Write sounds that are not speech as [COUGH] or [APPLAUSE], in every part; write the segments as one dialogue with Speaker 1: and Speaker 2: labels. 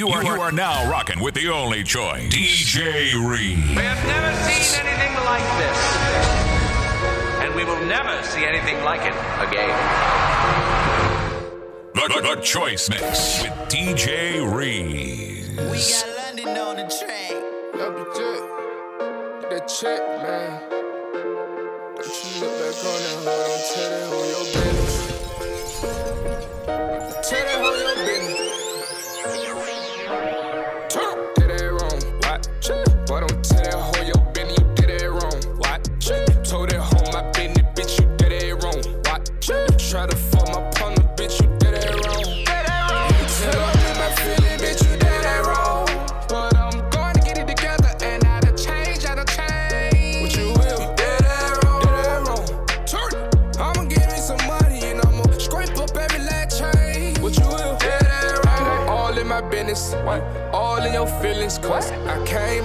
Speaker 1: You are, you are now rocking with the only choice, DJ Reed.
Speaker 2: We have never seen anything like this. And we will never see anything like it again.
Speaker 1: The, the, the Choice Mix with DJ Reed.
Speaker 3: We got London on the track.
Speaker 4: Love the jet. Get check, man.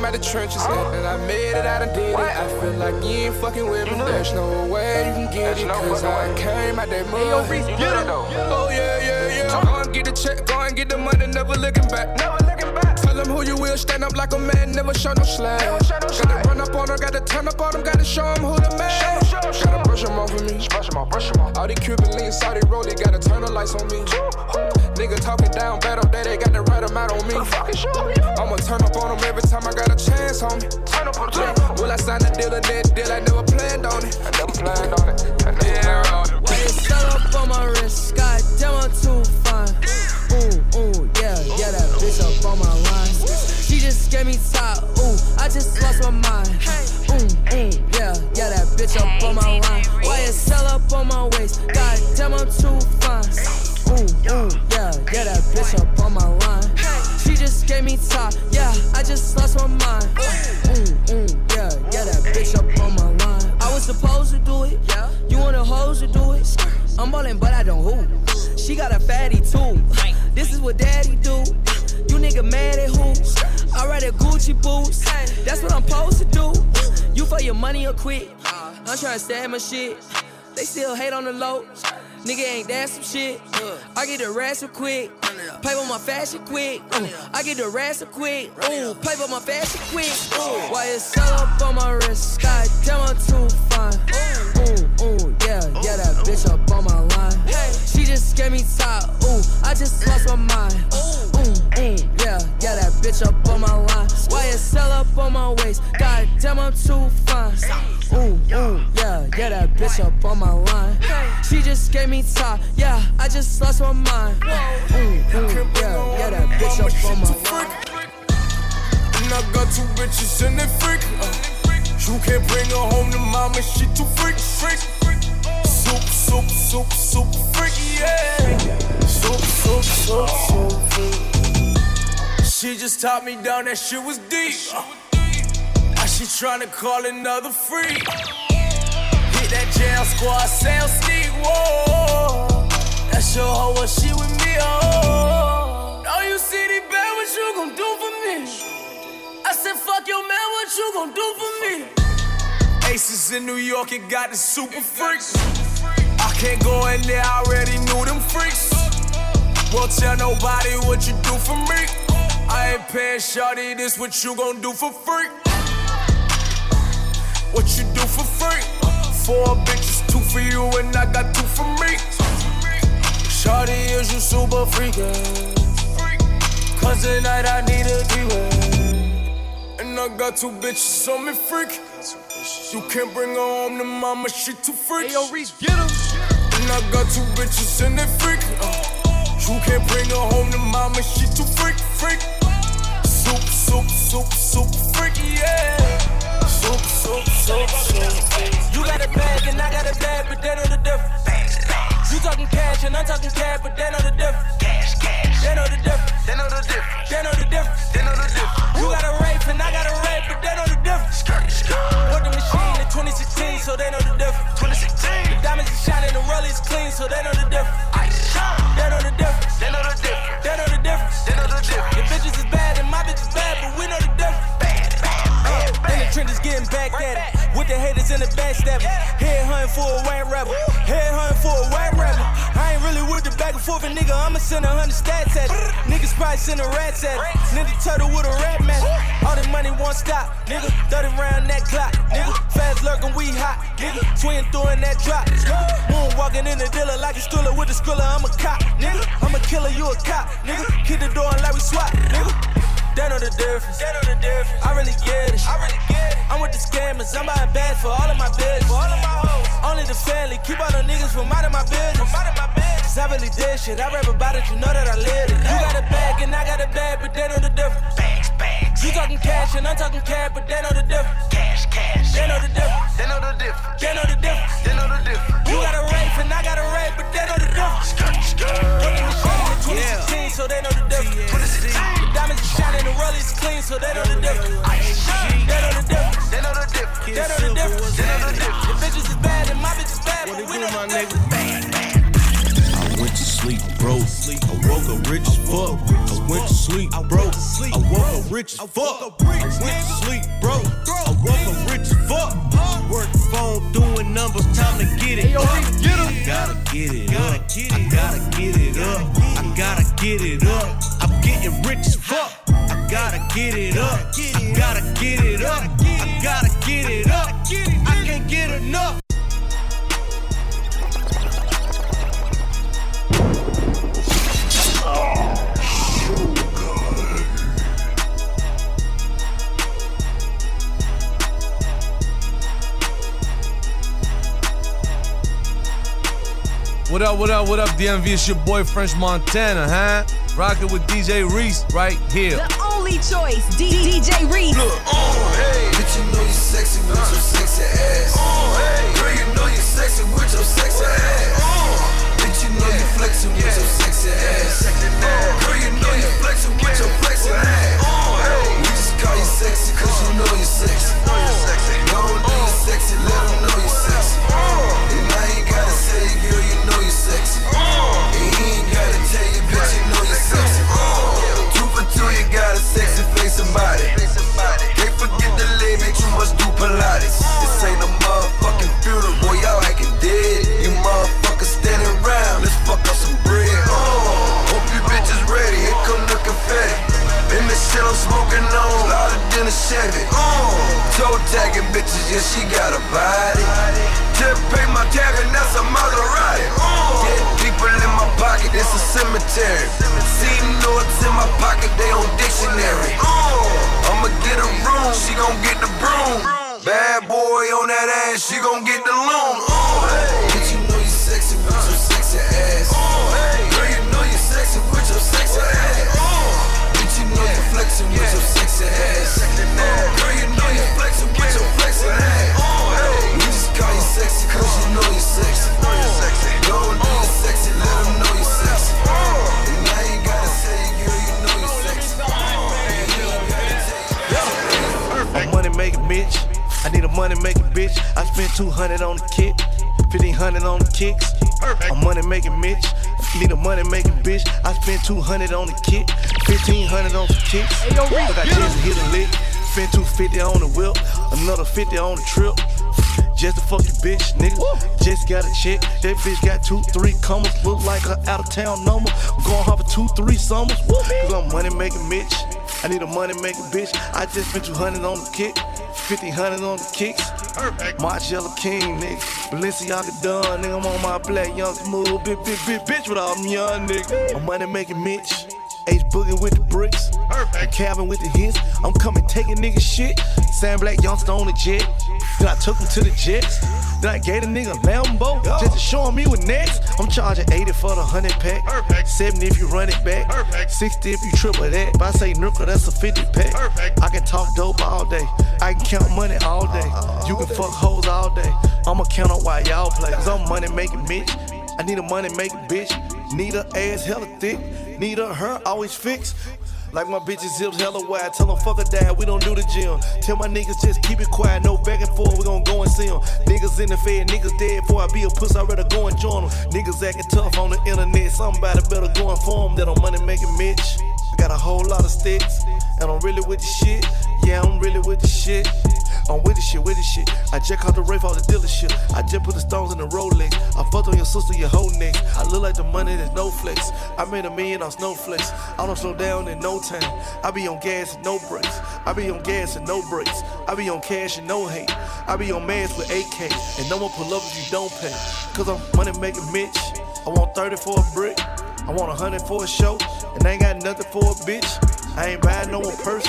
Speaker 4: Out the trenches and I made it, I done did it. I feel like you ain't fucking with me. There's no way you can get it, cause I came out that mud. Oh yeah, yeah, yeah. Go and get the check, go and get the money, never looking back. Never looking back. Tell them who you will, stand up like a man, never show no slack. Gotta run up on them, gotta turn up on them, gotta show them who the man. Gotta brush them off of me. Brush them off, brush them off. All the Cuban links, Saudi rolling, gotta turn the lights on me. Nigga talking down bad up there, they got the right amount on me. I'ma turn up on them every time I got a chance on me. Turn up on them. Will I sign the deal or that deal? I never planned on it. I never planned on it. Yeah,
Speaker 5: they sell I'm trying to stab my shit. They still hate on the low. Nigga ain't that some shit. I get the ransom quick. Play with my fashion quick. Ooh, I get the ransom quick. Ooh, play with my fashion quick. Ooh, why it sell up on my wrist? God damn, I'm too fine. Ooh, ooh, yeah, yeah, that bitch up on my just gave me top. Ooh, I just lost my mind. Ooh, ooh, yeah, yeah, that bitch up on my line. Why it sell up on my waist? God damn, I'm too fine. Ooh, ooh, yeah, yeah, that bitch up on my line. She just gave me top. Yeah, I just lost my mind. Ooh, ooh, yeah, yeah, that bitch up on my line.
Speaker 4: And I got two bitches and they freak. Uh, you can't bring her home to mama, she too freak, freak. Soup, soup, soup, soup, freaky, yeah. Soup, soup, soup, freak. She just taught me down, that shit was deep. Uh, now she tryna call another freak. Hit that jail squad, sound sneak, whoa. That's your hoe, what she with me, oh. Now you see the bad, what you gon' do for me? I said, fuck your man, what you gon' do for me? Aces in New York and got the super freaks. Can't go in there, I already knew them freaks. Won't tell nobody what you do for me. I ain't paying shawty, this what you gon' do for free. What you do for free? Four bitches, two for you, and I got two for me. Shawty, is you super freakin'? Cause tonight I need a D-Way. And I got two bitches on me freak. You can't bring her home to mama, she too freak.
Speaker 6: Yo, Reese, get him.
Speaker 4: And I got two bitches and they freak. Uh, you can't bring her home to mama, she too freak, freak. Soup, soup, soup, soup, freaky, yeah. Soup, soup, soup, soup.
Speaker 7: You got a bag and I got a bag, but they know the difference. You talking cash and I'm talking cash, but they know the difference. Cash, cash. They know the difference. They know the difference. They know the difference. They know the difference. You got a rape and I got a rape, but they know the difference. Work the machine in 2016, so they know the difference. 2016. The diamonds is shining, the rollies clean, so they know the difference. They know the difference. They know the difference. They know the difference. They know the difference. Your bitches is bad and my bitch is bad, but we know the difference. Bad, bad, bad, bad. In the trenches getting back at it. With the haters and the backstabbers. Head hunting for a white rapper. Head hunting for a white rapper. I ain't really with the back and forth, and nigga, I'ma send a hundred stats at it. Niggas probably send a rats at it. Ninja turtle with a rat mask. All the money won't stop, nigga. 30 round that clock, nigga. Fast lurking, we hot, nigga. Twin throwing that drop. Moon walking in the dealer like a stroller with a skriller. I'm a cop, nigga. I'm a killer, you a cop, nigga. Kick the door like we swap, nigga. They know the difference. They know the difference. I really get it. I really get it. I'm with the scammers. I'm buying bags for all of my business. For all of my hoes. Only the family. Keep all the niggas from out of my business. From out of my business. I really did shit. I rap about it. You know that I live it. You got a bag and I got a bag, but they know the difference. Bags, bags. You talking cash and I'm talking cash, but they know the difference. Cash, cash. They know the difference. They know the difference. They know the difference. They know the difference. You got a rape and I got a rape, but they know the difference. Running the shit in 2016, so they know the difference. The diamonds are shining, and the rollies clean, so they know the difference. They know the difference. They know the difference. They know the difference. They know the difference. The bitches is bad and my bitch is bad, but we know the difference.
Speaker 8: Sleep broke. I woke up rich as fuck. I went to sleep broke. I woke up rich as fuck. I went to sleep broke. I woke up rich as fuck. Work phone doing numbers, time to get it. up. I gotta get it up. I gotta get it up. I gotta get it up. I'm getting rich as fuck. I gotta get it up. I gotta get it up. I gotta get it up. I can't get enough.
Speaker 6: What up, what up, what up, DMV? It's your boy French Montana, huh? Rocking with DJ Reese right here.
Speaker 9: The only choice, D- DJ Reese. Look, oh, hey.
Speaker 10: Bitch, you know you sexy with your sexy ass. Oh, hey. Girl, you know you sexy with your sexy oh, ass. Oh. Bitch, you know you flexing with your sexy ass. Girl, you know you flexing with your flexing oh, ass. We just call you sexy cause you know you sexy. Know know you sexy, let them know you sexy. And I ain't gotta say girl, you know you sexy. And he ain't gotta tell you than a Chevy. Oh, toe tagging bitches, yeah, she got a body. Just pay my tab and that's a Maserati. Oh, dead people in my pocket, it's a cemetery. See notes in my pocket, they on dictionary. Oh, I'ma get a room, she gon' get the broom. Bad boy on that ass, she gon' get the loan. Oh, bitch, you know you sexy with your sexy ass. Girl, you know you sexy with your sexy ass. Bitch, you know you with your sexy ass.
Speaker 8: Bitch. I need a money making bitch. I spent 200 on the kick, 1500 on the kicks. A money making bitch. Need a money making bitch. I spent 200 on the kick, 1500 on some kicks. I got just hit a lick. Spent 250 on the whip, another 50 on the trip. Just a fuck you bitch, nigga. Just got a check. That bitch got two, three commas. Look like her out of town number. I'm going hard for two, three summers. Cause I'm money making bitch. I need a money making bitch. I just spent 200 on the kick, 1500 on the kicks. Marcello King, nigga. Balenciaga done, nigga. I'm on my black young smooth, bitch, bitch, bitch, bitch with all them young niggas. I'm money making Mitch. H boogie with the bricks. And Calvin with the hits. I'm coming taking nigga shit. Sam Black youngster on the jet. Then I took him to the jets. Then I gave the nigga Lambo just to show him me what next. I'm charging 80 for the 100 pack. 70 if you run it back. 60 if you triple that. If I say nickel, that's a 50 pack. Perfect. I can talk dope all day. I can count money all day. You can fuck hoes all day. I'ma count on while y'all play. Cause I'm money making bitch. I need a money making bitch. Need her ass hella thick. Need her her always fixed. Like my bitches hips hella wide. Tell them fuck her dad, we don't do the gym. Tell my niggas just keep it quiet, no back and forth, we gon' go and see them. Niggas in the fed, niggas dead before I be a puss, I rather go and join them. Niggas acting tough on the internet, somebody better go inform that I'm money making Mitch. I got a whole lot of sticks, and I'm really with the shit. Yeah, I'm really with the shit.
Speaker 11: I'm with this shit, with this shit. I just caught the Wraith off the dealership. I just put the stones in the Rolex. I fucked on your sister, your whole neck. I look like the money that's no flex. I made a million on snowflakes. I don't slow down in no time. I be on gas and no brakes. I be on gas and no brakes. I be on cash and no hate. I be on mass with AK. And no one pull up if you don't pay. Cause I'm money making Mitch. I want 30 for a brick. I want hundred for a show. And I ain't got nothing for a bitch. I ain't buying no one purse.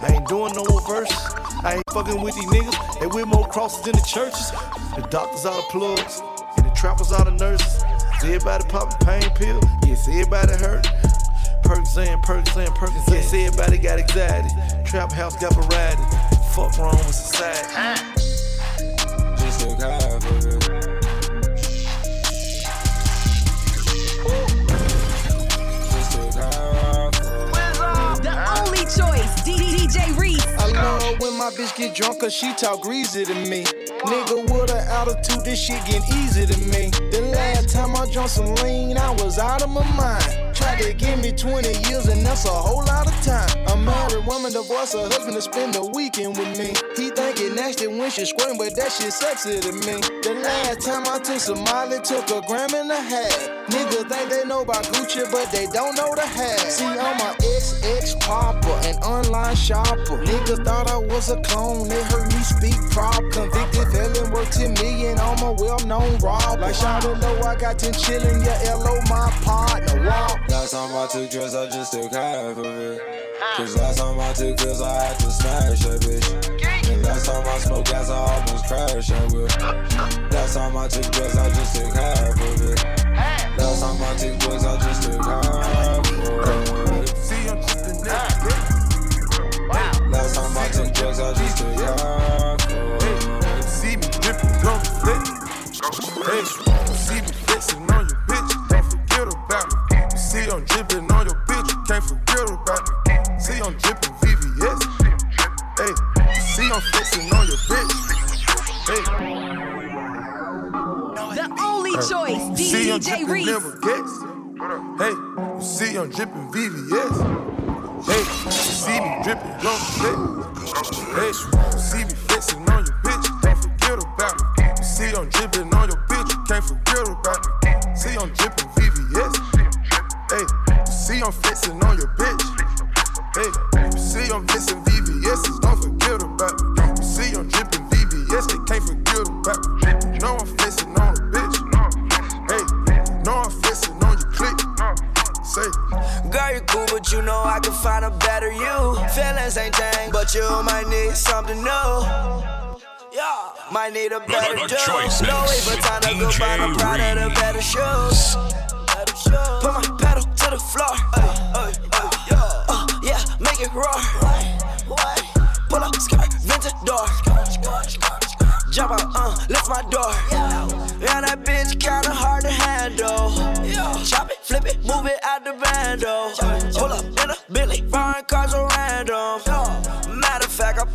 Speaker 11: I ain't doing no one verse. I ain't fucking with these niggas. They with more crosses than the churches. The doctors are the plugs. And the trappers are the nurses. Is everybody popping pain pill? Yes, everybody hurt. Perks in, perks in, perks. Yes, everybody got anxiety. Trap house got variety. Fuck wrong with society.
Speaker 12: My bitch get drunk cause she talk greasy to me. Nigga with an attitude, this shit getting easy to me. The last time I drunk some lean, I was out of my mind. Tried to give me 20 years and that's a whole lot of time. A married woman divorce her husband to spend the weekend with me. He think it nasty when she squirting, but that shit sexy to me. The last time I took some Molly, took a gram and a half. Niggas think they know about Gucci, but they don't know the hat. See, I'm a XX popper, an online shopper. Niggas thought I was a clone, they heard me speak prop. Convicted felon worth 10 million, I'm a well-known robber. Like Shawty know I got 10 chillin', yeah, LO my partner, walk.
Speaker 13: Last time I took drugs, I just took half of it. Cause last time I took pills, I had to smash that bitch. And last time I smoked gas, I almost crashed that whip. Last time I took drugs, I just took half of it. Ah. Last time I took drugs, I just took half of.
Speaker 11: See, I'm tripping now.
Speaker 13: Last time I took drugs, I just took half of it.
Speaker 11: See me dripping, don't flip. Hey, see I'm
Speaker 9: DJ
Speaker 11: dripping. Hey, you see I'm dripping VVS. Hey, you see me dripping. Hey, you see me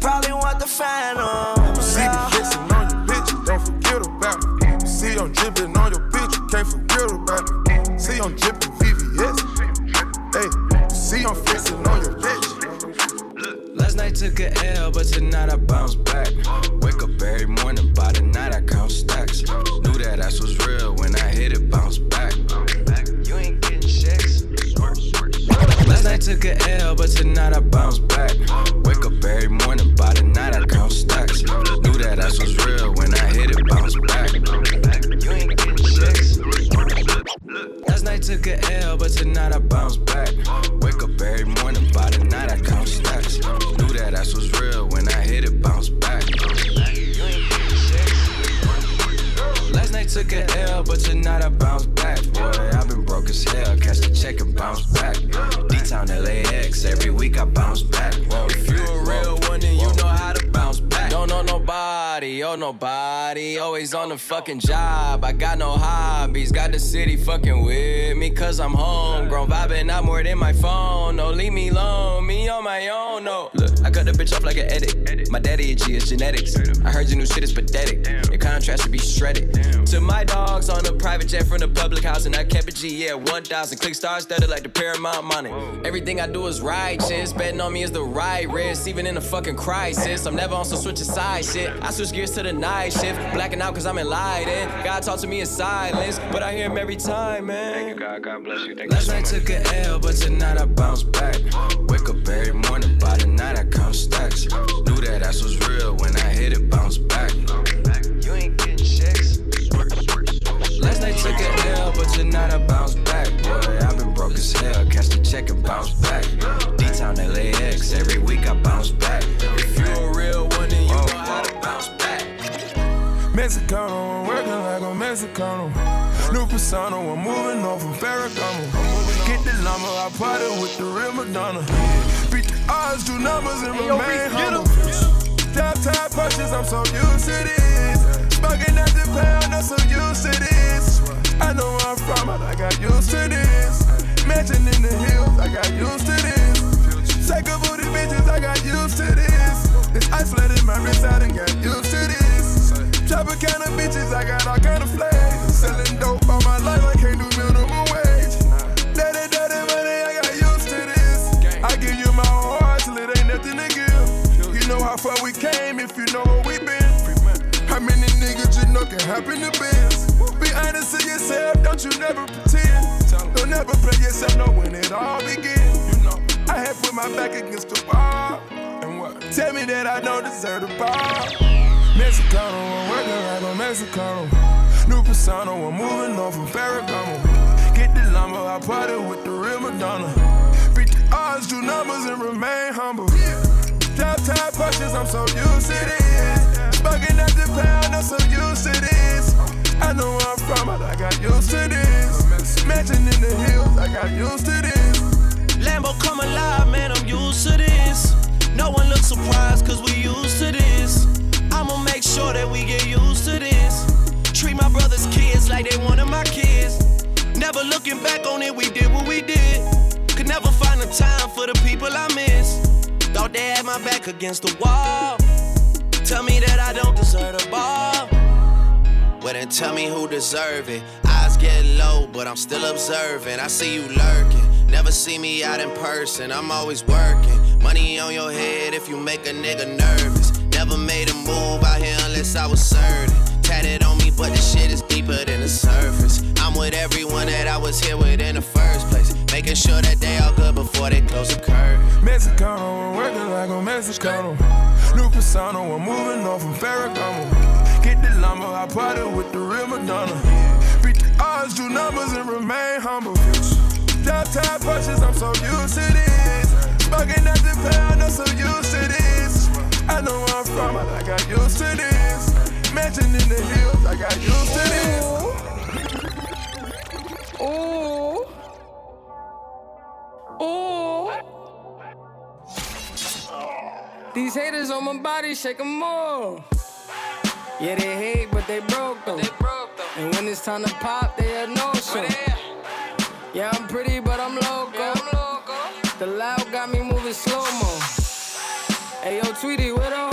Speaker 14: probably want the Phantom.
Speaker 11: see me flexing on your bitch, don't forget about me. You see I'm dripping on your bitch, you can't forget about me. See I'm dripping VVS. Hey, you see I'm flexing on your bitch.
Speaker 15: Last night took a L, but tonight I bounce back. Wake up every morning, by the night I count stacks. Knew that ass was real when I hit it, bounce back. You ain't getting checks. Last night took a L, but tonight I bounce back. Took a L, but tonight I bounce back. Boy, I've been broke as hell. Catch the check and bounce back. D-Town LAX, every week I bounce back. Whoa, if you a real one, then you know how to bounce back. Don't know nobody, oh nobody. Always on the fucking job. I got no hobbies. Got the city fucking with me, cause I'm home. homegrown. Vibing out more than my phone. No, leave me alone, me on my own. No, the bitch off like an edit. My daddy a G, is genetics. I heard your new shit is pathetic. Your contrast should be shredded. To my dogs on a private jet from the public house, and I kept a G, yeah, 1,000. Click stars studded like the Paramount money. Everything I do is righteous. Betting on me is the right risk, even in a fucking crisis. I'm never on some switch side shit. I switch gears to the night shift. Blacking out cause I'm enlightened. God talk to me in silence, but I hear him every time, man. Thank you, God. God bless you. Thank Last night took a L, but tonight I bounce back. Wake up every morning, by the night I count stacks. Knew that ass was real when I hit it, bounce back. You ain't getting checks. Last night took a L, but tonight I bounce back. Boy, I've been broke as hell. Catch the check and bounce back. D-Town LAX, every week I bounce back. If you a real one, then you know how to bounce back.
Speaker 11: Mexicano, I'm working like a Mexicano. New persona, I'm moving on from Ferragamo. Get the llama, I party with the real Madonna. Beat the odds, do numbers, and remain humble. Downtown punches, I'm so used to this. Smoking at the pound, I'm so used to this. I know where I'm from, but I got used to this. Mansion in the hills, I got used to this. Take a booty bitches, I got used to this. This ice flooded my wrist, I done got used to this. Chopper kind of bitches, I got all kind of flags. Selling dope all my life, I can't do minimum wage. Daddy, daddy, how far we came if you know where we been. How many niggas you know can happen to biz? Be honest to yourself, don't you never pretend. Don't never play yourself, know when it all begins. You know, I had put my back against the wall. And what? Tell me that I don't deserve the ball. Mexicano, I'm working like a Mexicano. New persona, I'm moving on from Ferragamo. Get the llama, I party with the real Madonna. Beat the odds, do numbers, and remain humble. Downtown punches, I'm so used to this. Bugging at the pound, I'm so used to this. I know where I'm from, but I got used to this. Mansion in the hills, I got used to this.
Speaker 16: Lambo come alive, man, I'm used to this. No one looks surprised, cause we used to this. I'ma make sure that we get used to this. Treat my brother's kids like they one of my kids. Never looking back on it, we did what we did. Could never find the time for the people I miss. Thought they had my back against the wall. Tell me that I don't deserve the ball. Well, then tell me who deserve it. Eyes get low, but I'm still observing. I see you lurking. Never see me out in person. I'm always working. Money on your head if you make a nigga nervous. Never made a move out here unless I was certain. Tatted on me, but the shit is deeper than the surface. I'm with everyone that I was here with in the first place. Making sure that they all good before they close the curtain.
Speaker 11: Mexicano, I'm working like a Mexicano. New persona, I'm moving on from Ferragamo. Get the llama, I party with the real Madonna. Beat the odds, do numbers, and remain humble. Downtown punches, I'm so used to this. Bugging at the pound, I'm so used to this. I know where I'm from, but I got used to this. Mansion in the hills, I got used to this.
Speaker 17: Ooh. Ooh. These haters on my body, shake 'em more. Yeah, they hate, but they broke though. And when it's time to pop, they a no show. Yeah, I'm pretty, but I'm local i'm local The loud got me moving slow mo. Hey yo, Tweety, where the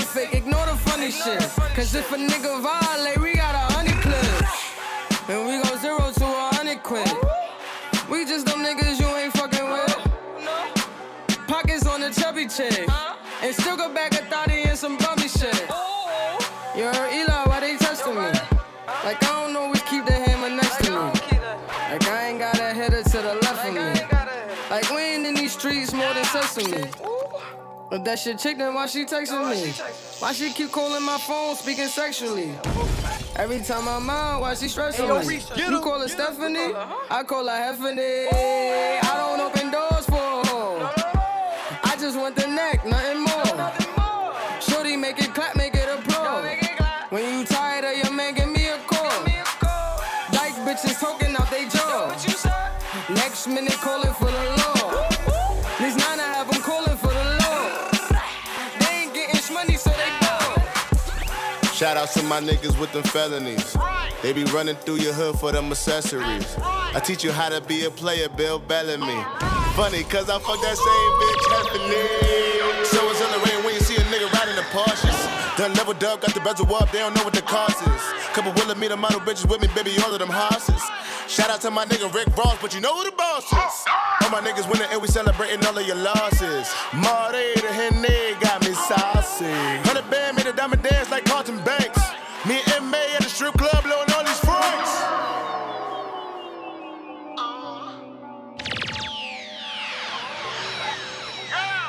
Speaker 17: fake, ignore the funny shit. Cause if a nigga violate, we got a honey clips. And we go zero to a hundred quid. We just them niggas you ain't fucking with. Pockets on the chubby chick. And still go back a thotty and some bummy shit. You heard Eli, why they testing me? Like I don't always keep the hammer next to me. Like I ain't got a header to the left of me. Like we ain't in these streets more than sesame. But that shit chick, then why she texting me? Why she keep calling my phone, speaking sexually? Every time I'm out, why she stressing me? You call her Stephanie, I call her Heffany. I don't open doors for her. I just want the neck, nothing more. Shorty, make it clap, make it a pro. When you tired of your man, give me a call. Dyke bitches talking out they jaw. Next minute call for
Speaker 18: Shout out to my niggas with them felonies. They be running through your hood for them accessories. I teach you how to be a player, Bill Bellamy. Funny, cause I fuck that same bitch Heffany. So it's in the rain when you see a nigga riding a Porsches. Done level dub, got the bezel up, they don't know what the cost is. Couple Wilhelmina model bitches with me, baby, all of them horses. Shout out to my nigga Rick Ross, but you know who the boss is. All my niggas winning and we celebrating all of your losses. Marty, the Henny got me saucy. Hundred band made a diamond dance like Carlton Banks. Me and M.A. at the strip club blowing all these francs.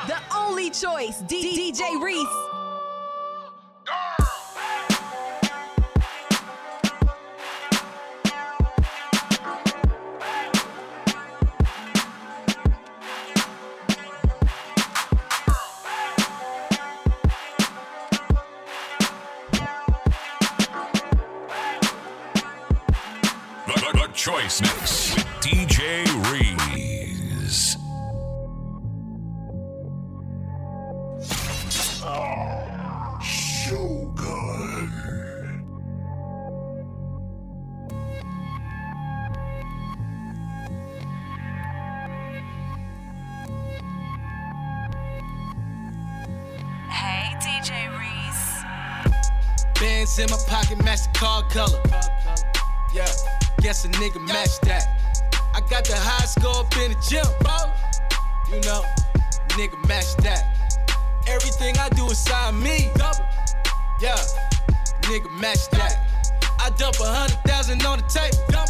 Speaker 9: The only choice, DJ Reese.
Speaker 1: Choice
Speaker 7: gym, ballin'. You know, nigga match that. Everything I do inside me, double. Yeah, nigga match that. I dump a hundred thousand on the tape, dump.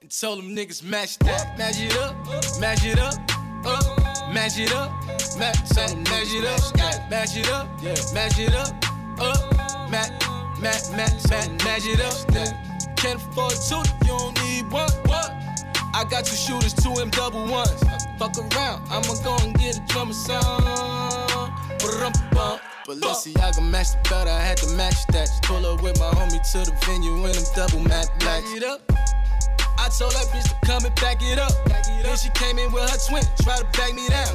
Speaker 7: And told them niggas match that. Match it up, match it up, up, match it up, match, match, match it up, match it up, yeah. match it up, up, match, match, match, match, match it up. Can't afford two, you don't need one. I got two shooters, two M double ones. Fuck around, I'ma go and get a drummer. Ba-dum-bum. Balenciaga match the belt, I had to match that. Pull up with my homie to the venue in them double match. Match it up. I told that bitch to come and back it up. Then she came in with her twin, try to back me down.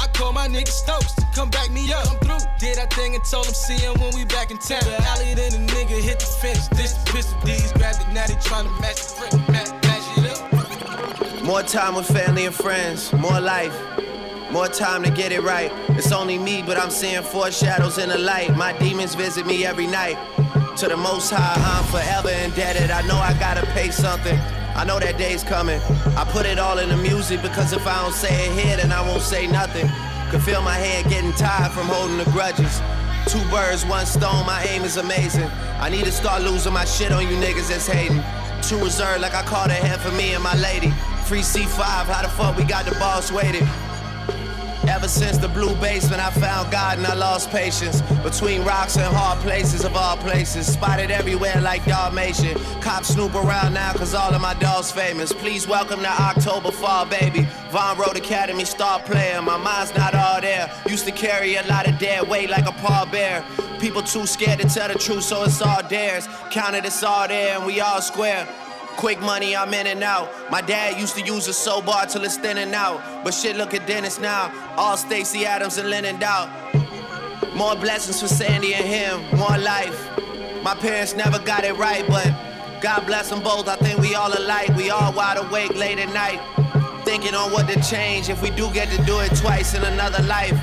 Speaker 7: I called my nigga Stokes to come back me up. Come through. Did I thing and told him see him when we back in town. The alley then the nigga hit the fence. This the pistol D's grabbed it, now they tryna match the.
Speaker 19: More time with family and friends, more life, more time to get it right. It's only me, but I'm seeing foreshadows in the light. My demons visit me every night. To the most high, I'm forever indebted. I know I gotta pay something. I know that day's coming. I put it all in the music because if I don't say it here, then I won't say nothing. Could feel my head getting tired from holding the grudges. Two birds, one stone, my aim is amazing. I need to start losing my shit on you niggas that's hating. Too reserved, like I called ahead for me and my lady. Free C5, how the fuck we got the boss waited? Ever since the blue basement, I found God and I lost patience. Between rocks and hard places of all places. Spotted everywhere like Dalmatian. Cops snoop around now cause all of my dogs famous. Please welcome to October Fall, baby. Von Road Academy star player. My mind's not all there. Used to carry a lot of dead weight like a paw bear. People too scared to tell the truth, so it's all theirs. Counted it's all there and we all square. Quick money, I'm in and out. My dad used to use a soap bar till it's thinning out. But shit, look at Dennis now. All Stacy Adams and Lennon Doubt. More blessings for Sandy and him, more life. My parents never got it right, but God bless them both. I think we all alike. We all wide awake late at night. Thinking on what to change if we do get to do it twice in another life.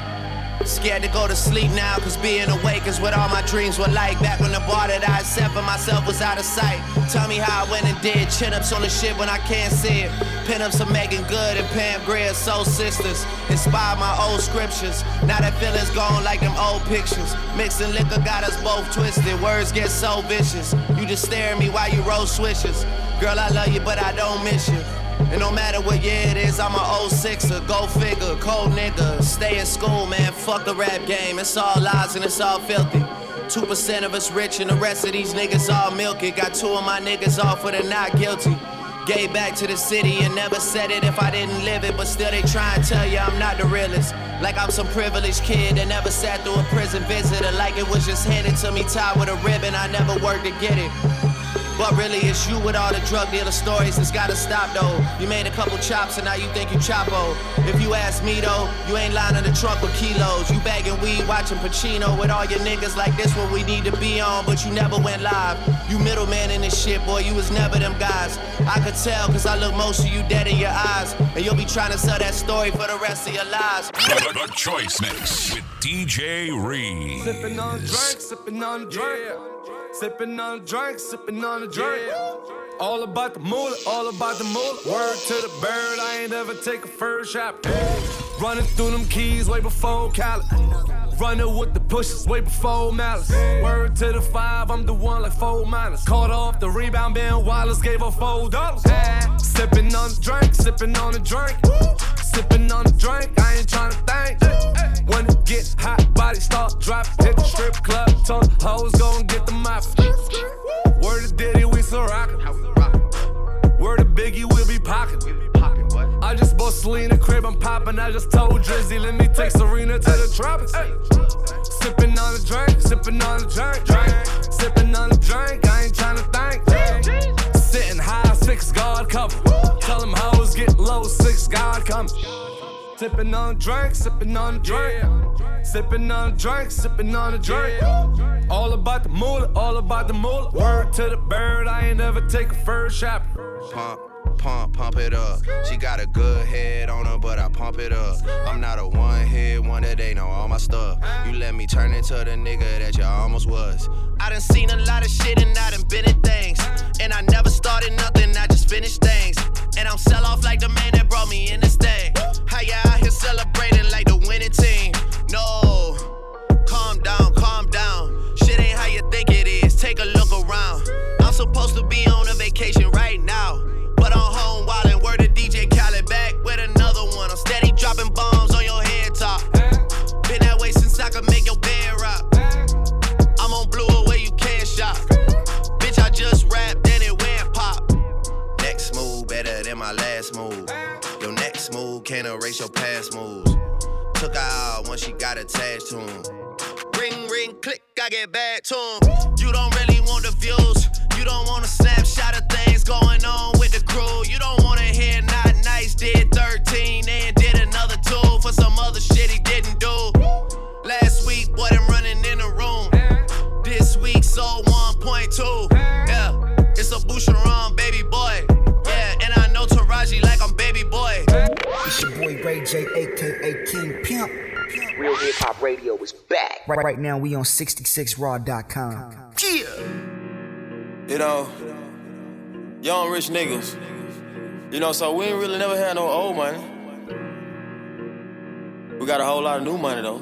Speaker 19: Scared to go to sleep now, cause being awake is what all my dreams were like. Back when the bar that I set for myself was out of sight. Tell me how I went and did chin ups on the shit when I can't see it. Pin ups of Meagan Good and Pam Grier, soul sisters. Inspired my old scriptures. Now that feeling's gone like them old pictures. Mixing liquor got us both twisted. Words get so vicious. You just stare at me while you roll swishes. Girl, I love you, but I don't miss you. And no matter what year it is, I'm a 06er, go figure, cold nigga. Stay in school, man, fuck the rap game. It's all lies and it's all filthy. 2% of us rich and the rest of these niggas all milky. Got two of my niggas off for the not guilty. Gave back to the city and never said it if I didn't live it. But still, they try and tell you I'm not the realest. Like I'm some privileged kid that never sat through a prison visitor. Like it was just handed to me tied with a ribbon. I never worked to get it. But really, it's you with all the drug dealer stories. It's gotta stop though. You made a couple chops and now you think you Chapo. If you ask me though, you ain't lying in the trunk with kilos. You bagging weed, watching Pacino with all your niggas like this. What we need to be on, but you never went live. You middleman in this shit, boy. You was never them guys. I could tell, cause I look most of you dead in your eyes. And you'll be trying to sell that story for the rest of your lives.
Speaker 1: The, the Choice Mix with DJ Reed.
Speaker 6: Sipping on a drink, sipping on a drink. Sipping on a drink, sipping on a drink. All about the moolah, all about the moolah. Word to the bird, I ain't ever take a first shot. Running through them keys way before Cali. Running with the pushes way before Malice. Word to the five, I'm the one like four minus. Caught off the rebound, Ben Wallace gave her four dollars. Sipping on the drink, sipping on the drink. Sipping on the drink, I ain't trying to think. When it get hot, body start dropping. Hit the strip club, ton hoes gon' get the mop. Word to Diddy, we so rockin'. Word to Biggie, we'll be pockin'. I just bought Selena crib, I'm poppin'. I just told Drizzy, let me take Serena to the tropics. Sippin' on a drink, sippin' on a drink, drink. Sippin' on a drink, I ain't tryna think. Sitting high, six guard cover. Tell them hoes get low, six guard coming. Sippin' on drink, sippin' on a drink. Sippin' on drink, sippin' on a drink. All about the moolah, all about the moolah. Word to the bird, I ain't never take a first shot.
Speaker 19: Pump, pump, pump it up. She got a good head on her, but I pump it up. I'm not a one hit wonder, they know all my stuff. You let me turn into the nigga that you almost was. I done seen a lot of shit and I done been in things. And I never started nothing, I just finished things. Got attached to him. Ring, ring, click, I get back to him. You don't
Speaker 20: Right, right now, we on 66raw.com.
Speaker 21: Yeah.
Speaker 22: You know, young rich niggas. You know, so we ain't really never had no old money. We got a whole lot of new money though.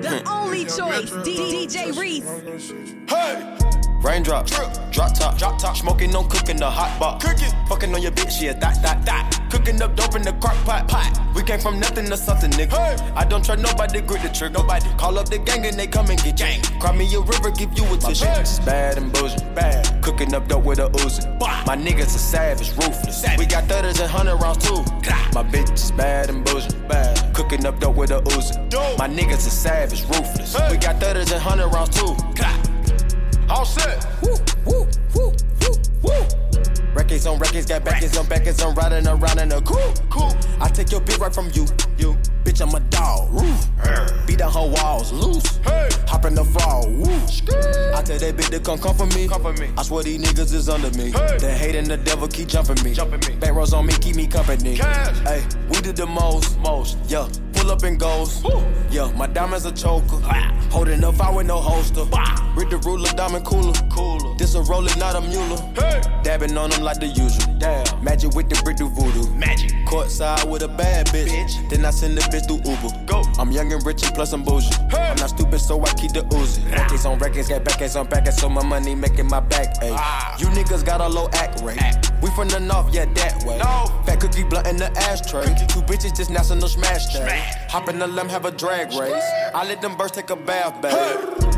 Speaker 9: The hmm. only choice, D- DJ Reese.
Speaker 22: Hey! Raindrops, drop top, drop top, smoking on cooking the hot pot, cooking, fucking on your bitch, yeah, that, that, that, cooking up dope in the crock pot, pot. We came from nothing to something, nigga. I don't trust nobody, grip the trick, nobody. Call up the gang and they come and get gang. Cry me a river, give you a tissue. My bitch is bad and bullshit, bad. Cooking up dope with a Uzi. My niggas are savage, ruthless. We got thudders and hundred rounds too. My bitch is bad and bullshit, bad. Cooking up dope with a Uzi. My niggas are savage, ruthless. We got thudders and hundred rounds too. All set. Woo. Records on records, got backers on backers, I'm riding around in a cool, cool. I take your bitch right from you, you. Bitch, I'm a dog, roof. Beat down her walls, loose. Hey. Hop in the fall, woo. I tell that bitch to come come for me. Come for me. I swear these niggas is under me. Hey. The hate and the devil keep jumping me. Jumping me. Back rows on me, keep me company. Hey, we did the most, most, yeah. Pull up and goes. Yeah, my diamonds a choker. Holding up, I with no holster. Read the ruler, diamond cooler. Cooler. This a roller, not a mule. Hey. Dabbing on them like the usual. Damn. Magic with the brick do voodoo. Magic. Courtside with a bad bitch. bitch. Then I send the bitch through Uber. Go. I'm young and rich and plus I'm bougie. Hey. I'm not stupid, so I keep the Uzi. Records on records, got backers on backers, so my money making my back. Ayy. Ah. You niggas got a low act rate. We from the north, yeah, that way. Fat cookie blunt in the ashtray. Two bitches just national smash day. Hop in the limb, have a drag race. I let them birds take a bath, babe.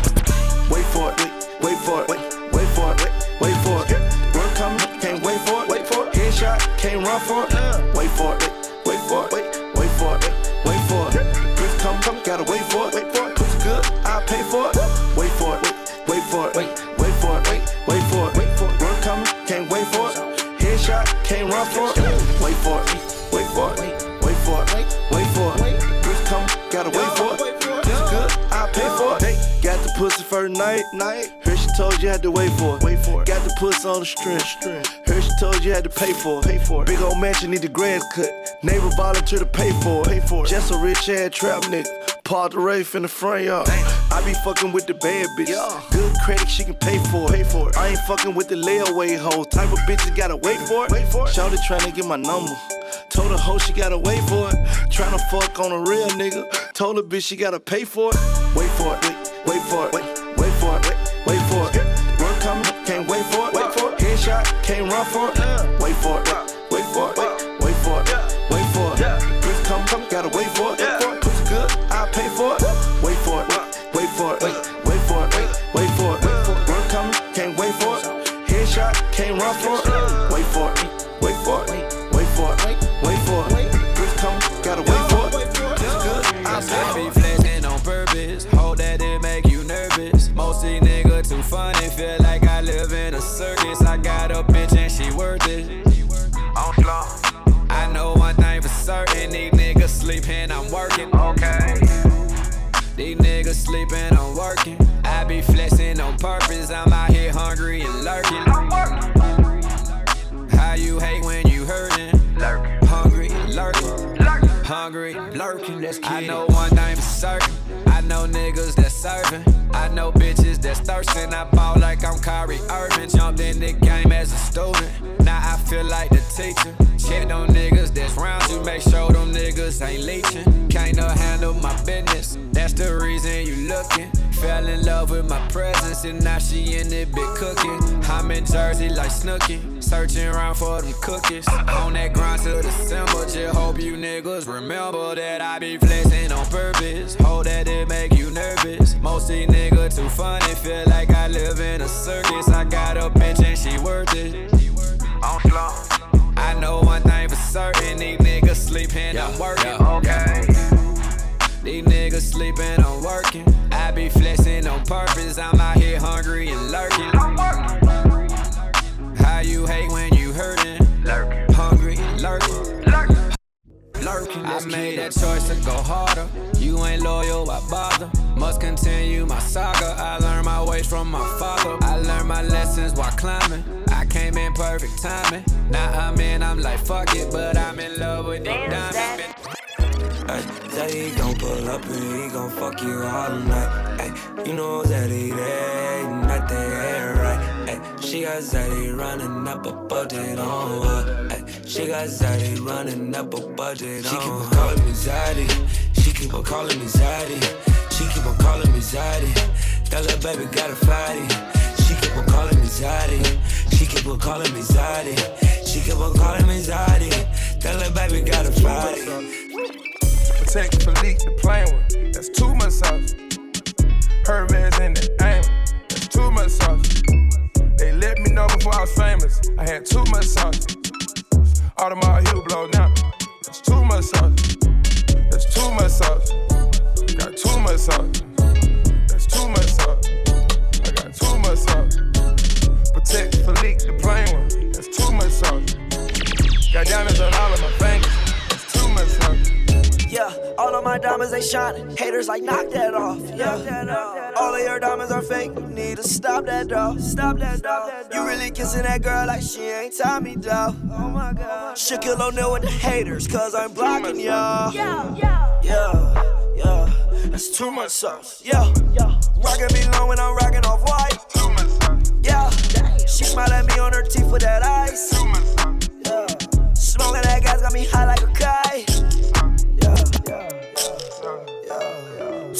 Speaker 8: Wait for it, wait, wait for it, wait, wait for it, wait, wait for it. Work coming, can't wait for it, wait for it. Headshot, can't run for it. Wait for it, wait, for it, wait, wait for it, wait, for it. Bricks come, come, gotta wait for it, wait for it. Pussy good, I pay for it. Wait for it, wait, for it, wait, wait for it, wait, wait for it, wait for it. Work coming, can't wait for it. Headshot, can't run for it. Wait for it, night, night. Heard she told you had to wait for it. Wait for it. Got the pussy on the string, string. Heard she told you had to pay for it. Pay for it. Big old mansion need the grass cut. Neighbor volunteer to pay for it. Pay for it. Just a rich ass trap nigga. Park the Wraith in the front yard. I be fucking with the bad bitches. Good credit, she can pay for it. Pay for it. I ain't fucking with the layaway hoes. Type of bitches gotta wait for it. Wait for it. Shawty tryna get my number. Told her hoe she gotta wait for it. Tryna fuck on a real nigga. Told her bitch she gotta pay for it. Wait for it. Wait, wait for it. Wait, can't run for it. Wait for it.
Speaker 23: Sleeping, I'm working. Okay. These niggas sleeping, I'm working. I be flexing on purpose. I'm out here hungry and lurking. I'm working. How you hate when you hurting? Lurking. Hungry, lurking. Lurking. Hungry, lurking. Let's I know one thing for certain. I know niggas that's serving. I know bitches that's thirsting. I ball like I'm Kyrie Irving. Jumped in the game as a student. Now I feel like the teacher. Check them niggas that's round you. Make sure them niggas ain't leeching. Can't no handle my business. That's the reason you looking. Fell in love with my presence and now she in it big cooking. I'm in Jersey like Snooki. Searching around for them cookies. On that grind till December. Just hope you niggas remember that I be flexing on purpose. Hope that it make you nervous. Most these niggas too funny. Feel like I live in a circus. I got a bitch and she worth it. On slow. I know one thing for certain. These niggas sleeping, I'm working. Okay. These niggas sleeping, I'm working. I be flexing on purpose. I'm out here hungry and lurking. Hungry, lurking. Lurking. I made that choice to go harder. You ain't loyal, I bother. Must continue my saga. I learned my ways from my father. I learned my lessons while climbing. I came in perfect timing. Now I'm in, I'm like, fuck it, but I'm in love with the diamond.
Speaker 24: Ay, say he gon' pull up and he gon' fuck you all night. Ay, you know that he there, ain't nothing ain't right. Ay, she got Zaddy running up a budget on her. Ay, she got Zaddy running up a budget she on her. She keep on calling me Zaddy. She keep on calling me Zaddy. She keep on calling me Zaddy. That little baby got a fatty. She keep on calling me Zaddy. She keep on calling me Zaddy. She keep on calling me Zaddy. That little baby got a fatty.
Speaker 11: Patek Philippe, the plain one. That's too much sauce. Hermes in the aim. That's too much sauce. Let me know before I was famous. I had too much sauce. Audemars Hublot now. That's too much sauce. That's too much sauce. Got too much sauce. That's too much sauce. I got too much sauce. Patek Philippe, the plain one. That's too much sauce. Got diamonds on all of my fingers. That's too much sauce.
Speaker 25: Yeah, all of my diamonds they shining. Haters like knock that off. Yeah,
Speaker 14: All of your diamonds are fake. You need to stop that, dog. Stop that, dog. You really kissing that girl like she ain't Tommy, dog. Oh my god. Shaquille O'Neal with the haters, cause I'm blocking y'all. Yeah, yeah. Yeah, yeah. That's too much sauce. Yeah. Rockin' me long when I'm rockin' off white. Yeah. She smile at me on her teeth with that ice. Yeah. Smoking that gas got me high like a kite.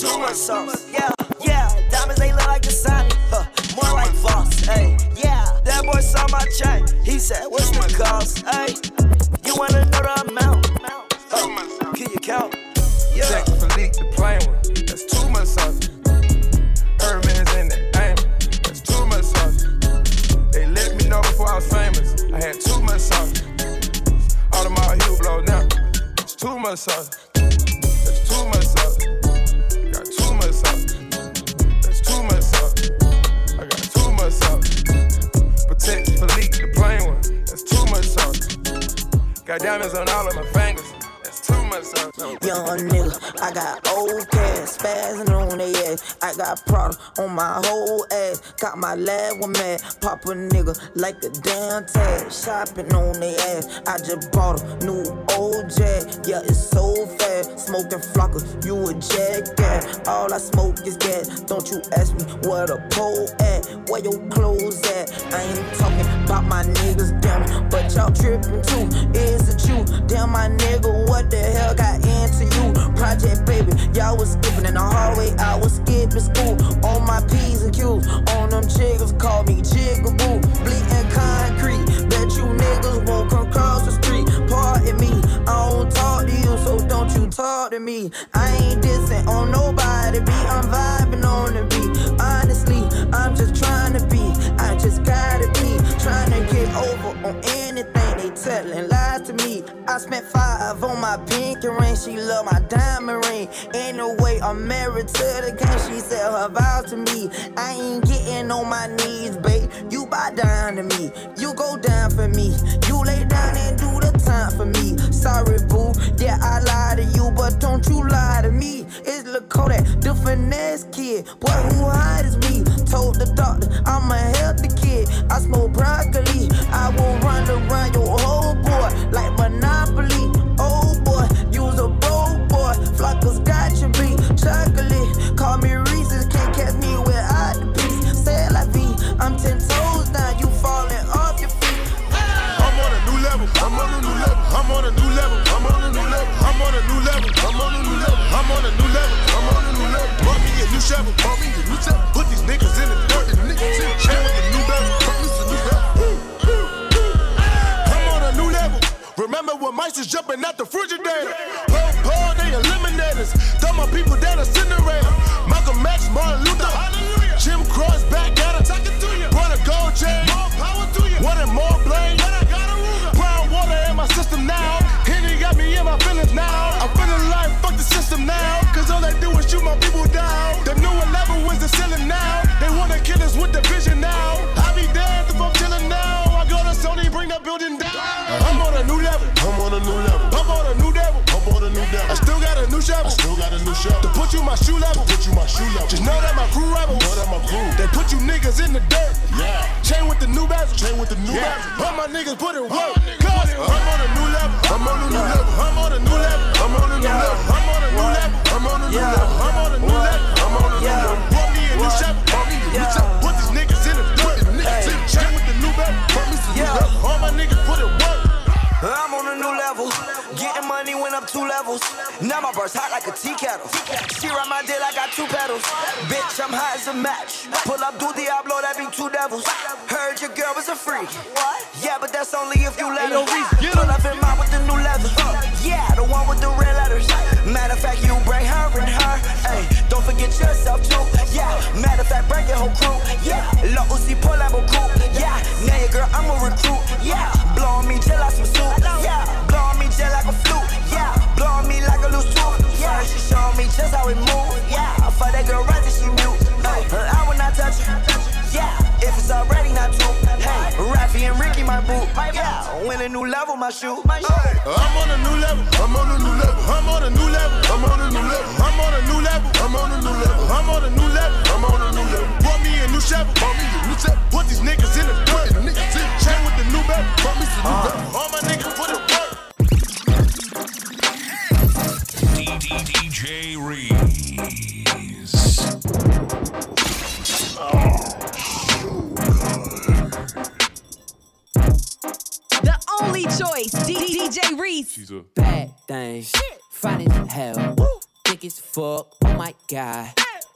Speaker 14: Sauce, yeah, yeah. Diamonds they look like Dasani, huh? More like Voss, hey, yeah. That boy saw my chain, he said, What's the cost, hey? You wanna know the amount? Huh? Can you count?
Speaker 18: Got
Speaker 26: product on my whole ass. Got my lab one mad, pop a nigga like a damn tag. Shopping on they ass, I just bought a new old jag. Yeah, it's so fast. Smoking flocker, you a jackass. All I smoke is gas. Don't you ask me where the pole at, where your clothes at. I ain't talking about my niggas, damn, but y'all tripping too. Is it you? Damn, my nigga, what the hell got into you? Project baby, y'all was skipping in the hallway, I was skipping school. On my P's and Q's, on them chiggers, call me Jigaboo. Bleeding concrete, bet you niggas won't come across the street. Pardon me, I don't talk to you, so don't you talk to me. I ain't dissing on nobody, be I'm vibing on the beat. Honestly, I'm just trying to be, I just gotta be trying to get over on anything they telling lies to me. I spent five on my pink ring, she love my diamond ring. Ain't no way I'm married to the game, she said her vows to me. I ain't getting on my knees, babe. You bow down to me, you go down for me. You lay down
Speaker 18: hoping that the with the new bezel. Chain with the new yeah. bezel. All my niggas put in work. Cause I'm on a new level. I'm on a new level. I'm on a new level. I'm on a new level. I'm on a new level. I'm on a new level. I'm on a new level. I'm on a new level. Bought me a new shovel. Bought me a new shovel. Put these niggas in the dirt. Niggas in chain with the new bezel. Bought me some new bezel. All my niggas put in work.
Speaker 14: I'm on a new level. Getting money went up two levels. Now my burst hot like a tea kettle. My like I got two pedals. Bitch, I'm hot as a match. Pull up, do Diablo, that be two devils. Heard your girl was a freak. Yeah, but that's only if you let her. Pull up in mine with the new leather. Yeah, the one with the red letters. Matter of fact, you bring her and her. Hey, don't forget yourself too. Yeah, matter of fact, bring your whole crew. Yeah, La Uzi pull up a crew. Yeah, now your girl, I'm a recruit. Yeah, blow on me till I some suit. She just how we move. Yeah, for that girl right till she mute. Hey, I will not touch her. Yeah, if it's already not true. Hey, Raffy and Ricky my boot. Yeah, I'm a new level, my shoe.
Speaker 18: I'm on a new level. I'm on a new level. I'm on a new level. I'm on a new level. I'm on a new level. I'm on a new level. I'm on a new level. I'm on a new level. Bought me a new shovel. Bought me a new shovel. Put these niggas in the dirt. Niggas in the chain with the new belt. Bought me some new belt. All my niggas put it
Speaker 1: DJ Reese.
Speaker 9: The only choice, DJ Reese.
Speaker 27: She's a
Speaker 28: Bad thing. Fine as hell. Thick as fuck. Oh my god.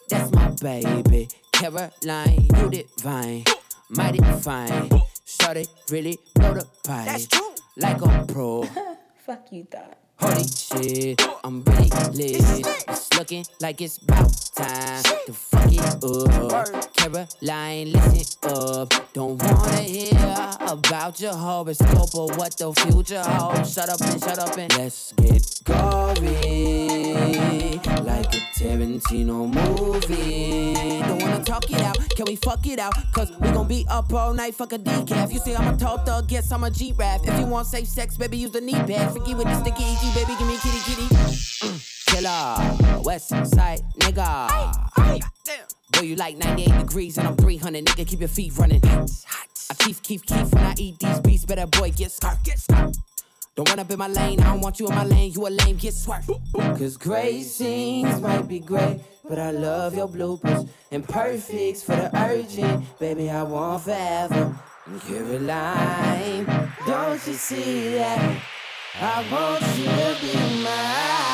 Speaker 28: That's my baby. Caroline, you divine. Mighty fine. Shorty really blow the pipe. That's true. Like a pro. [LAUGHS]
Speaker 29: Fuck you thought.
Speaker 28: Holy shit, I'm really lit. It's looking like it's about time to fuck it up. Caroline, listen up. Don't wanna hear about your horoscope or what the future holds. Shut up and shut up and let's get gory. Tarantino movie. Don't wanna talk it out. Can we fuck it out? Cause we gon' be up all night, fuck a decaf. You see, I'm a tall thug, yes, I'm a G-Rap. If you want safe sex, baby, use the knee pad. Forget with the sticky icky, baby, give me kitty kitty. Mm, Killer, West Side nigga. Boy, you like 98 degrees and I'm 300, nigga, keep your feet running. I keep, keep, keep when I eat these beats, better boy, get scarf, get scarf. Don't up in my lane, I don't want you in my lane, you a lame, get swerved. Cause great scenes might be great, but I love your bloopers. And perfects for the urgent, baby, I want forever. Caroline, don't you see that? I want you to be mine.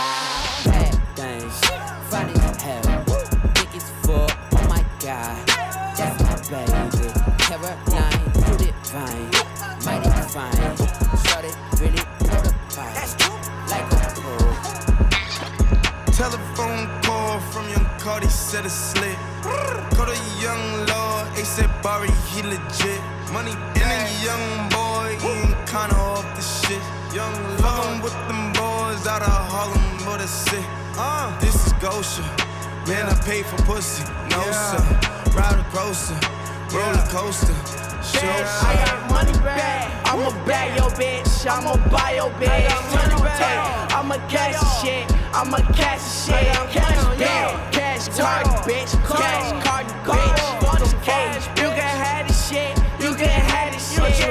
Speaker 8: Young Carti said it's slit. Go to young Lord, ASAP Bari, he legit. Money in a young boy, he ain't kinda off the shit. Young Lord with them boys out of Harlem, but that's it. Uh, this is Gosha. Man, I pay for pussy, no sir. Ride a grocer, roller coaster. Show
Speaker 30: I got money back. I'ma buy your bitch. I'ma buy your bitch. Money back. I'ma cash the shit. I'ma cash the shit. Cash back. Cash card, bitch. Cash card, bitch. Cash. You can have the shit. You can have the shit.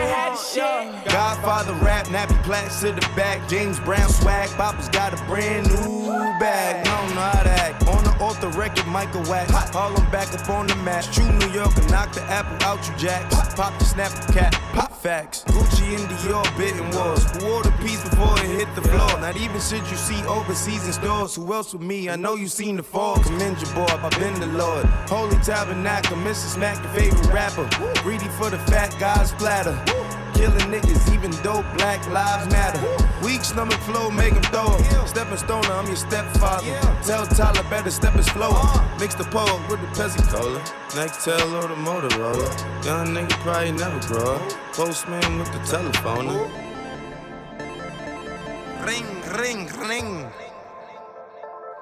Speaker 30: Shit.
Speaker 8: Godfather rap, nappy plaques to the back. James Brown swag, Papa's got a brand new bag. How to act. On the the record, Michael Wax. Harlem back up on the map. True New Yorker, knock the apple out you jacks. Pop the snap the cat, pop facts. Gucci and Dior bidding wars. Who wore the piece before it hit the floor? Not even should you see overseas in stores. Who else with me? I know you seen the fall. Commend your boy, I've been the Lord. Holy Tabernacle, Mrs. Smack, your favorite rapper. Greedy for the fat guys splatter. Killing niggas, even though black lives matter. Weak stomach flow, make him throw up. Stepping stoner, I'm your stepfather. Tell Tyler better step his flow up. Mix the pole with the Pepsi Cola. Next tell or the Motorola. Young nigga probably never grow up. Postman with the telephone. Ring, ring, ring.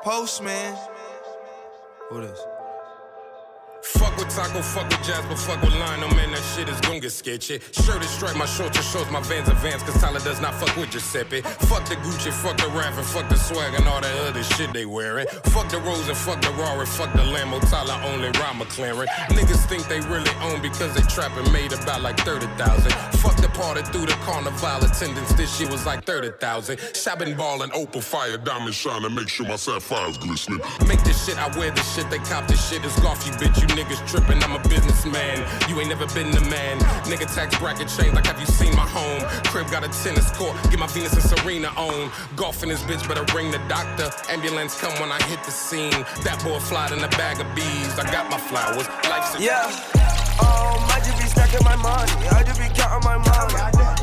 Speaker 8: Postman. Who this?
Speaker 31: Fuck with Taco, fuck with Jasper, fuck with Lionel, man, that shit is gon' get sketchy. Shirt is striped, my shorts just shows my Vans advance, cause Tyler does not fuck with Giuseppe. Fuck the Gucci, fuck the Raf, and fuck the swag and all that other shit they wearing. Fuck the Rose and fuck the Rari, fuck the Lambo, Tyler only ride McLaren. Niggas think they really own because they trapping made about like 30,000. Fuck the party through the carnival attendance, this shit was like 30,000. Shopping ball and opal fire, diamond shine and make sure my sapphire's glistening. Make this shit, I wear this shit, they cop this shit, it's golf, you bitch, you niggas tripping, I'm a businessman. You ain't never been the man. Nigga tax bracket change, like have you seen my home? Crib got a tennis court, get my Venus and Serena on. Golf in this bitch, better ring the doctor. Ambulance come when I hit the scene. That boy fly in a bag of bees. I got my flowers. Life's a
Speaker 14: Yeah. Um, I just be stacking my money. I just be counting my money.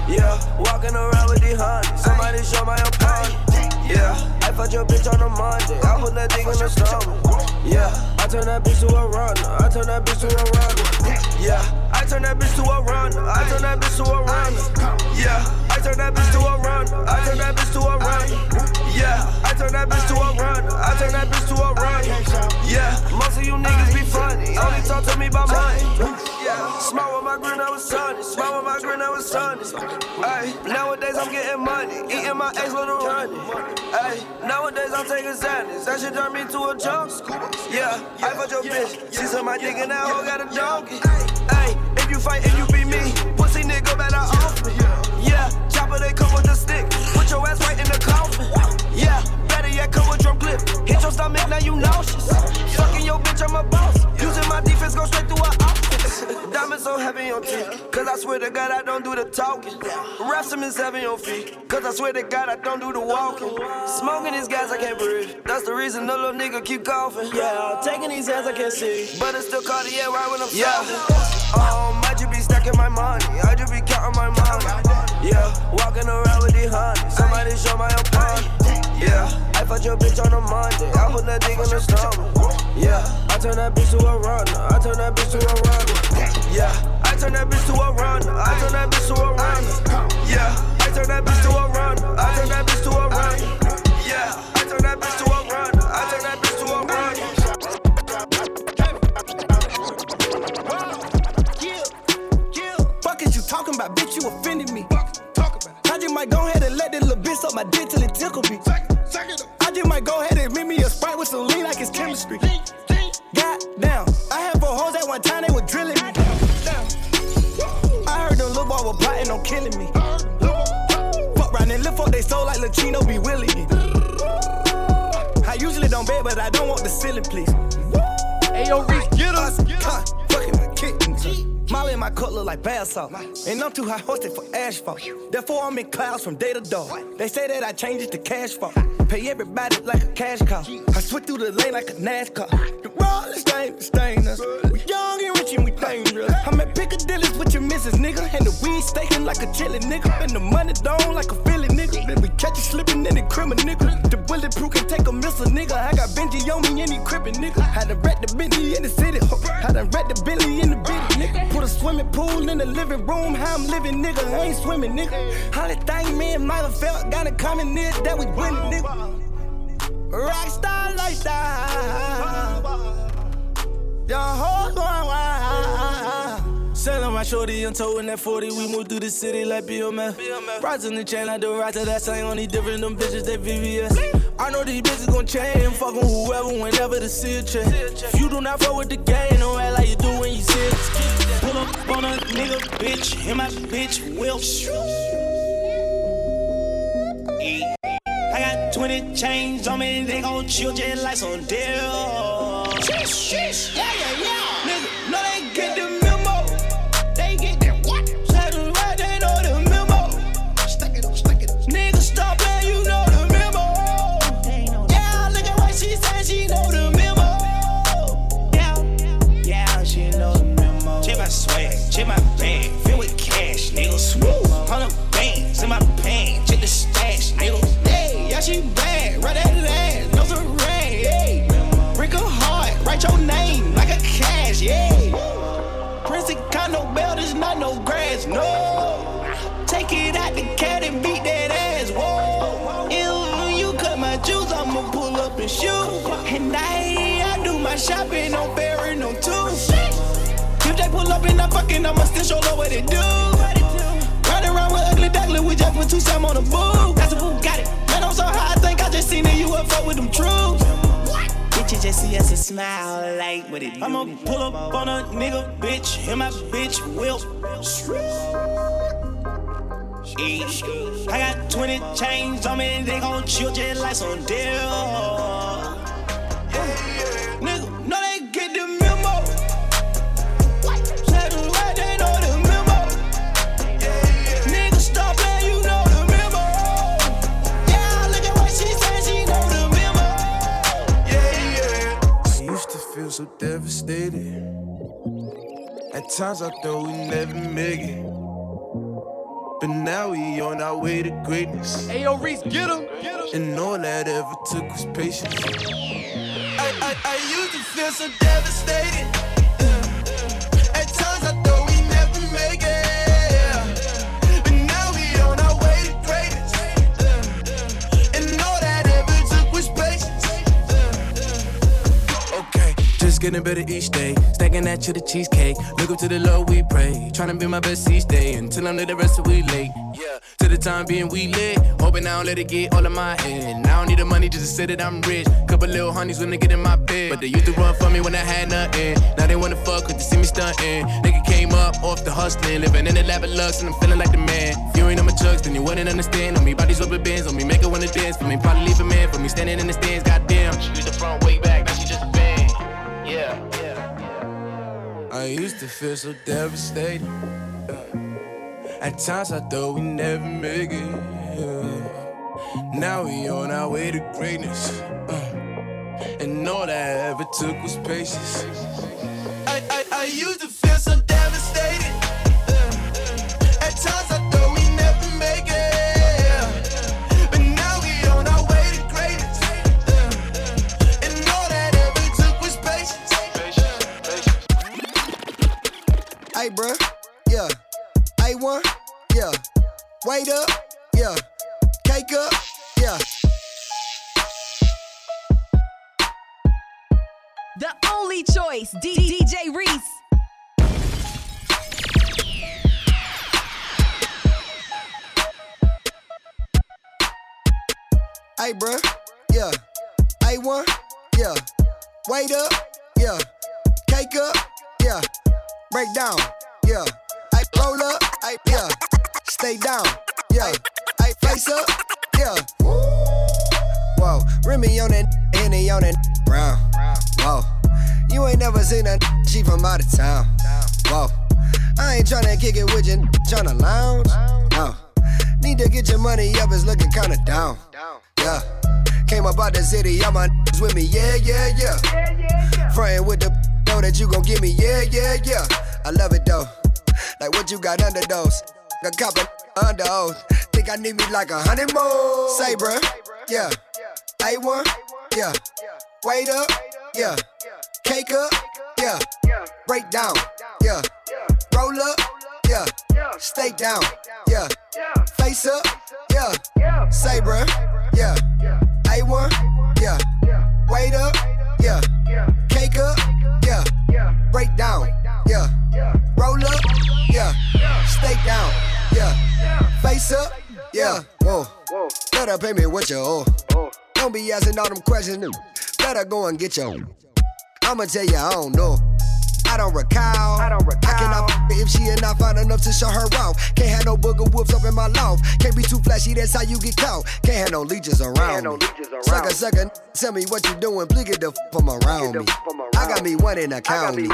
Speaker 14: Yeah, walking around with the honey. Somebody show my opponent. Yeah, I fucked your bitch on a Monday. I put that thing in the stomach. Yeah, I turn that bitch to a runner. I turn that bitch to a runner. Yeah, I turn that bitch to a runner. I turn that bitch to a runner. Yeah, I turn that bitch to a run. I turn that bitch to a run. Yeah, I turn that bitch to a run. I turn that bitch to a run. Yeah, most of you niggas be funny. Only talk to me about money. Smart with my grin, I was sunny. Smile with my grin, I was sunny. Ay, nowadays I'm getting money. Eating my ex little running. Ay, nowadays I'm taking Xanax. That shit turn me to a junk. Yeah, I fuck your bitch. She said my dick and that hoe got a donkey. Ay, if you fight, if you ass right in the coffin. Yeah, better yet come with drum clip. Hit your stomach, now you nauseous. Fucking your bitch, I'm a boss. Using my defense, go straight through her office. Diamonds so heavy on teeth. Cause I swear to God, I don't do the talking. Rap some is heavy on feet. Cause I swear to God, I don't do the walking. Smoking these guys, I can't breathe. That's the reason the little nigga keep coughing. Yeah, taking these hands, I can't see. But it's still Cartier right when I'm yeah. Um, I just be stacking my money. I just be counting my money. Yeah, walking around with the honey. Somebody show my opponent. Yeah, I fucked your bitch on a Monday. I put that dick in the stomach. Yeah, I turn that bitch to a runner. I turn that bitch to a runner. Yeah, I turn that bitch to a runner. I turn that bitch to a runner. Yeah, I turn that bitch to a runner. I turn that bitch to a runner. Yeah, I turn that bitch to a runner. I turn that bitch to a runner.
Speaker 7: Fuck is you talking about, bitch? You offended me. Please. Ayo, Reese, get us. Fucking my kittens. Molly in my cut look like bath. And I'm too high hosted for asphalt. Therefore, I'm in clouds from day to dawn. They say that I change it to cash flow. Pay everybody like a cash cow. I switch through the lane like a NASCAR. The world is stain, stain us. We young and rich and we dangerous. I'm at Piccadilly's with your missus, nigga. And the weed staking like a chillin' nigga. And the money down like a Philly. Then we catch you slipping in the criminal nigga. The bulletproof can take a missile, nigga. I got Benji on me and he crippin', nigga. Had to wreck the Bentley in the city. Had to wreck the Bentley in the bitty, nigga. Put a swimming pool in the living room. How I'm living, nigga. I ain't swimming, nigga. Holly thing me and Mila felt got a common near that we winning, nigga. Rockstar lifestyle. Your whole going wild. Selling my shorty and towing that 40. We move through the city like BMF. Rising the chain like the rider. That same only different. Them bitches, they VVS. I know these bitches gon' change. Fucking whoever, whenever the see a change. If you do not fuck with the game, don't act like you do when you see it. Pull up on a nigga, bitch. And my bitch will. Yeah. I got 20 chains on me, they gon' chill just like some deal. Sheesh, sheesh. Yeah, yeah, yeah. Pull up and I, I do my shopping, no bearing, no tooth. If they pull up and I'm fucking, I'ma still show what it do. Riding around with ugly duckling, we just put two Sam on the boo. That's a boo, got it. Man, I'm so high, I think I just seen. You up fuck with them troops. Bitches just see us and smile like what it do. I'ma pull up on a nigga, bitch, and my bitch will. Yeah. I got 20 chains on me, they gon' chill just like some deal. Nigga, no, they get the memo. Say the right, they know the memo. Nigga, stop playing, you know the memo. Yeah, look at what she said, she know the memo. Yeah, yeah.
Speaker 11: I used to feel so devastated. At times I thought we'd never make it. But now we on our way to greatness.
Speaker 6: Ayo, Reese, get him.
Speaker 11: And all that ever took was patience. I, I, I used to feel so devastated. Getting better each day. Stacking that to the cheesecake. Look up to the Lord, we pray. Trying to be my best each day until I'm the rest of we late. Yeah, to the time being we lit. Hoping I don't let it get all of my head. I don't need the money just to say that I'm rich. Couple little honeys when they get in my bed. But they used to run for me when I had nothing. Now they wanna fuck with to see me stunting. Nigga came up off the hustling. Living in the lap of lux and I'm feeling like the man. If you ain't on my chucks, then you wouldn't understand. On me, bodies rubber bands. On me, make it wanna dance. For me, probably leave a man. For me, standing in the stands, goddamn. She used the front way back, I used to feel so devastated. At times I thought we'd never make it. Now we on our way to greatness. And all that I ever took was patience. I, I, I used to feel so devastated. At times I
Speaker 32: Wait up, yeah. Cake up, yeah. Break down, yeah. I roll up, I yeah. Stay down, yeah. I face up, yeah. Whoa, Remy on that, Henny on that, brown. Whoa, you ain't never seen that she from out of town. Whoa, I ain't tryna kick it with you, tryna lounge. No, need to get your money up, it's looking kinda down. Yeah, came up out the city, all my niggas with me, yeah, yeah, yeah. Frontin' with the know that you gon' give me, yeah, yeah, yeah. I love it though. Like what you got under those? A couple under oath. Think I need me like a hundred more. Say, bruh, yeah. A1, yeah. Wait up, yeah. Cake up, yeah. Break down, yeah. Roll up, yeah. Stay down, yeah. Face up, yeah. Say, bruh, yeah. A1, yeah. Wait up, yeah. Cake up, yeah. Break down, yeah. Roll up, yeah. Stay down, yeah. Face up, yeah. Whoa. Better pay me what you owe. Don't be asking all them questions. Better go and get your. I'ma tell you, I don't know. I don't recall. I don't recall. I cannot f- if she is not fine enough to show her off. Can't have no booger wolves up in my loft. Can't be too flashy, that's how you get caught. Can't have no leeches around me. Sucker, sucker, tell me what you doing. Please get the f from around me. I got me one in the county.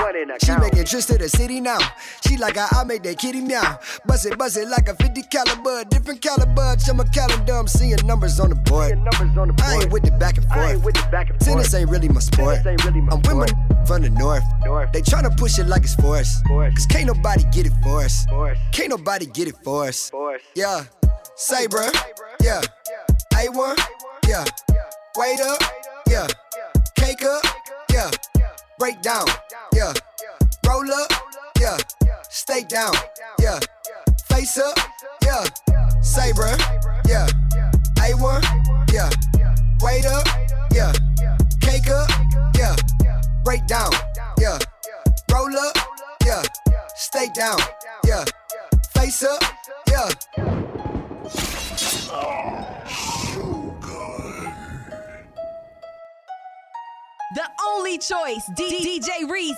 Speaker 32: She making trips to the city now. She like I, I make that kitty meow. Bust it, bust it like a 50 caliber, different caliber. Check my calendar, I'm seeing numbers on the board. I ain't with the back and forth. Tennis ain't really my sport. I'm with my from the north. north. They tryna push it like it's for force. Cause can't nobody get it for us. Can't nobody get it for us. Yeah. Say, bruh. Yeah. A1. Yeah. Wait up. Yeah. Cake up. Yeah. Break down. Yeah. Roll up. Yeah. Stay down. Yeah. Face up. Yeah. Say, bruh. Yeah. A1. Yeah. Wait up. Yeah. Cake up. Yeah. Break down. Yeah. Stay down. Yeah. Face up. Yeah.
Speaker 9: The only choice, D- DJ Reese.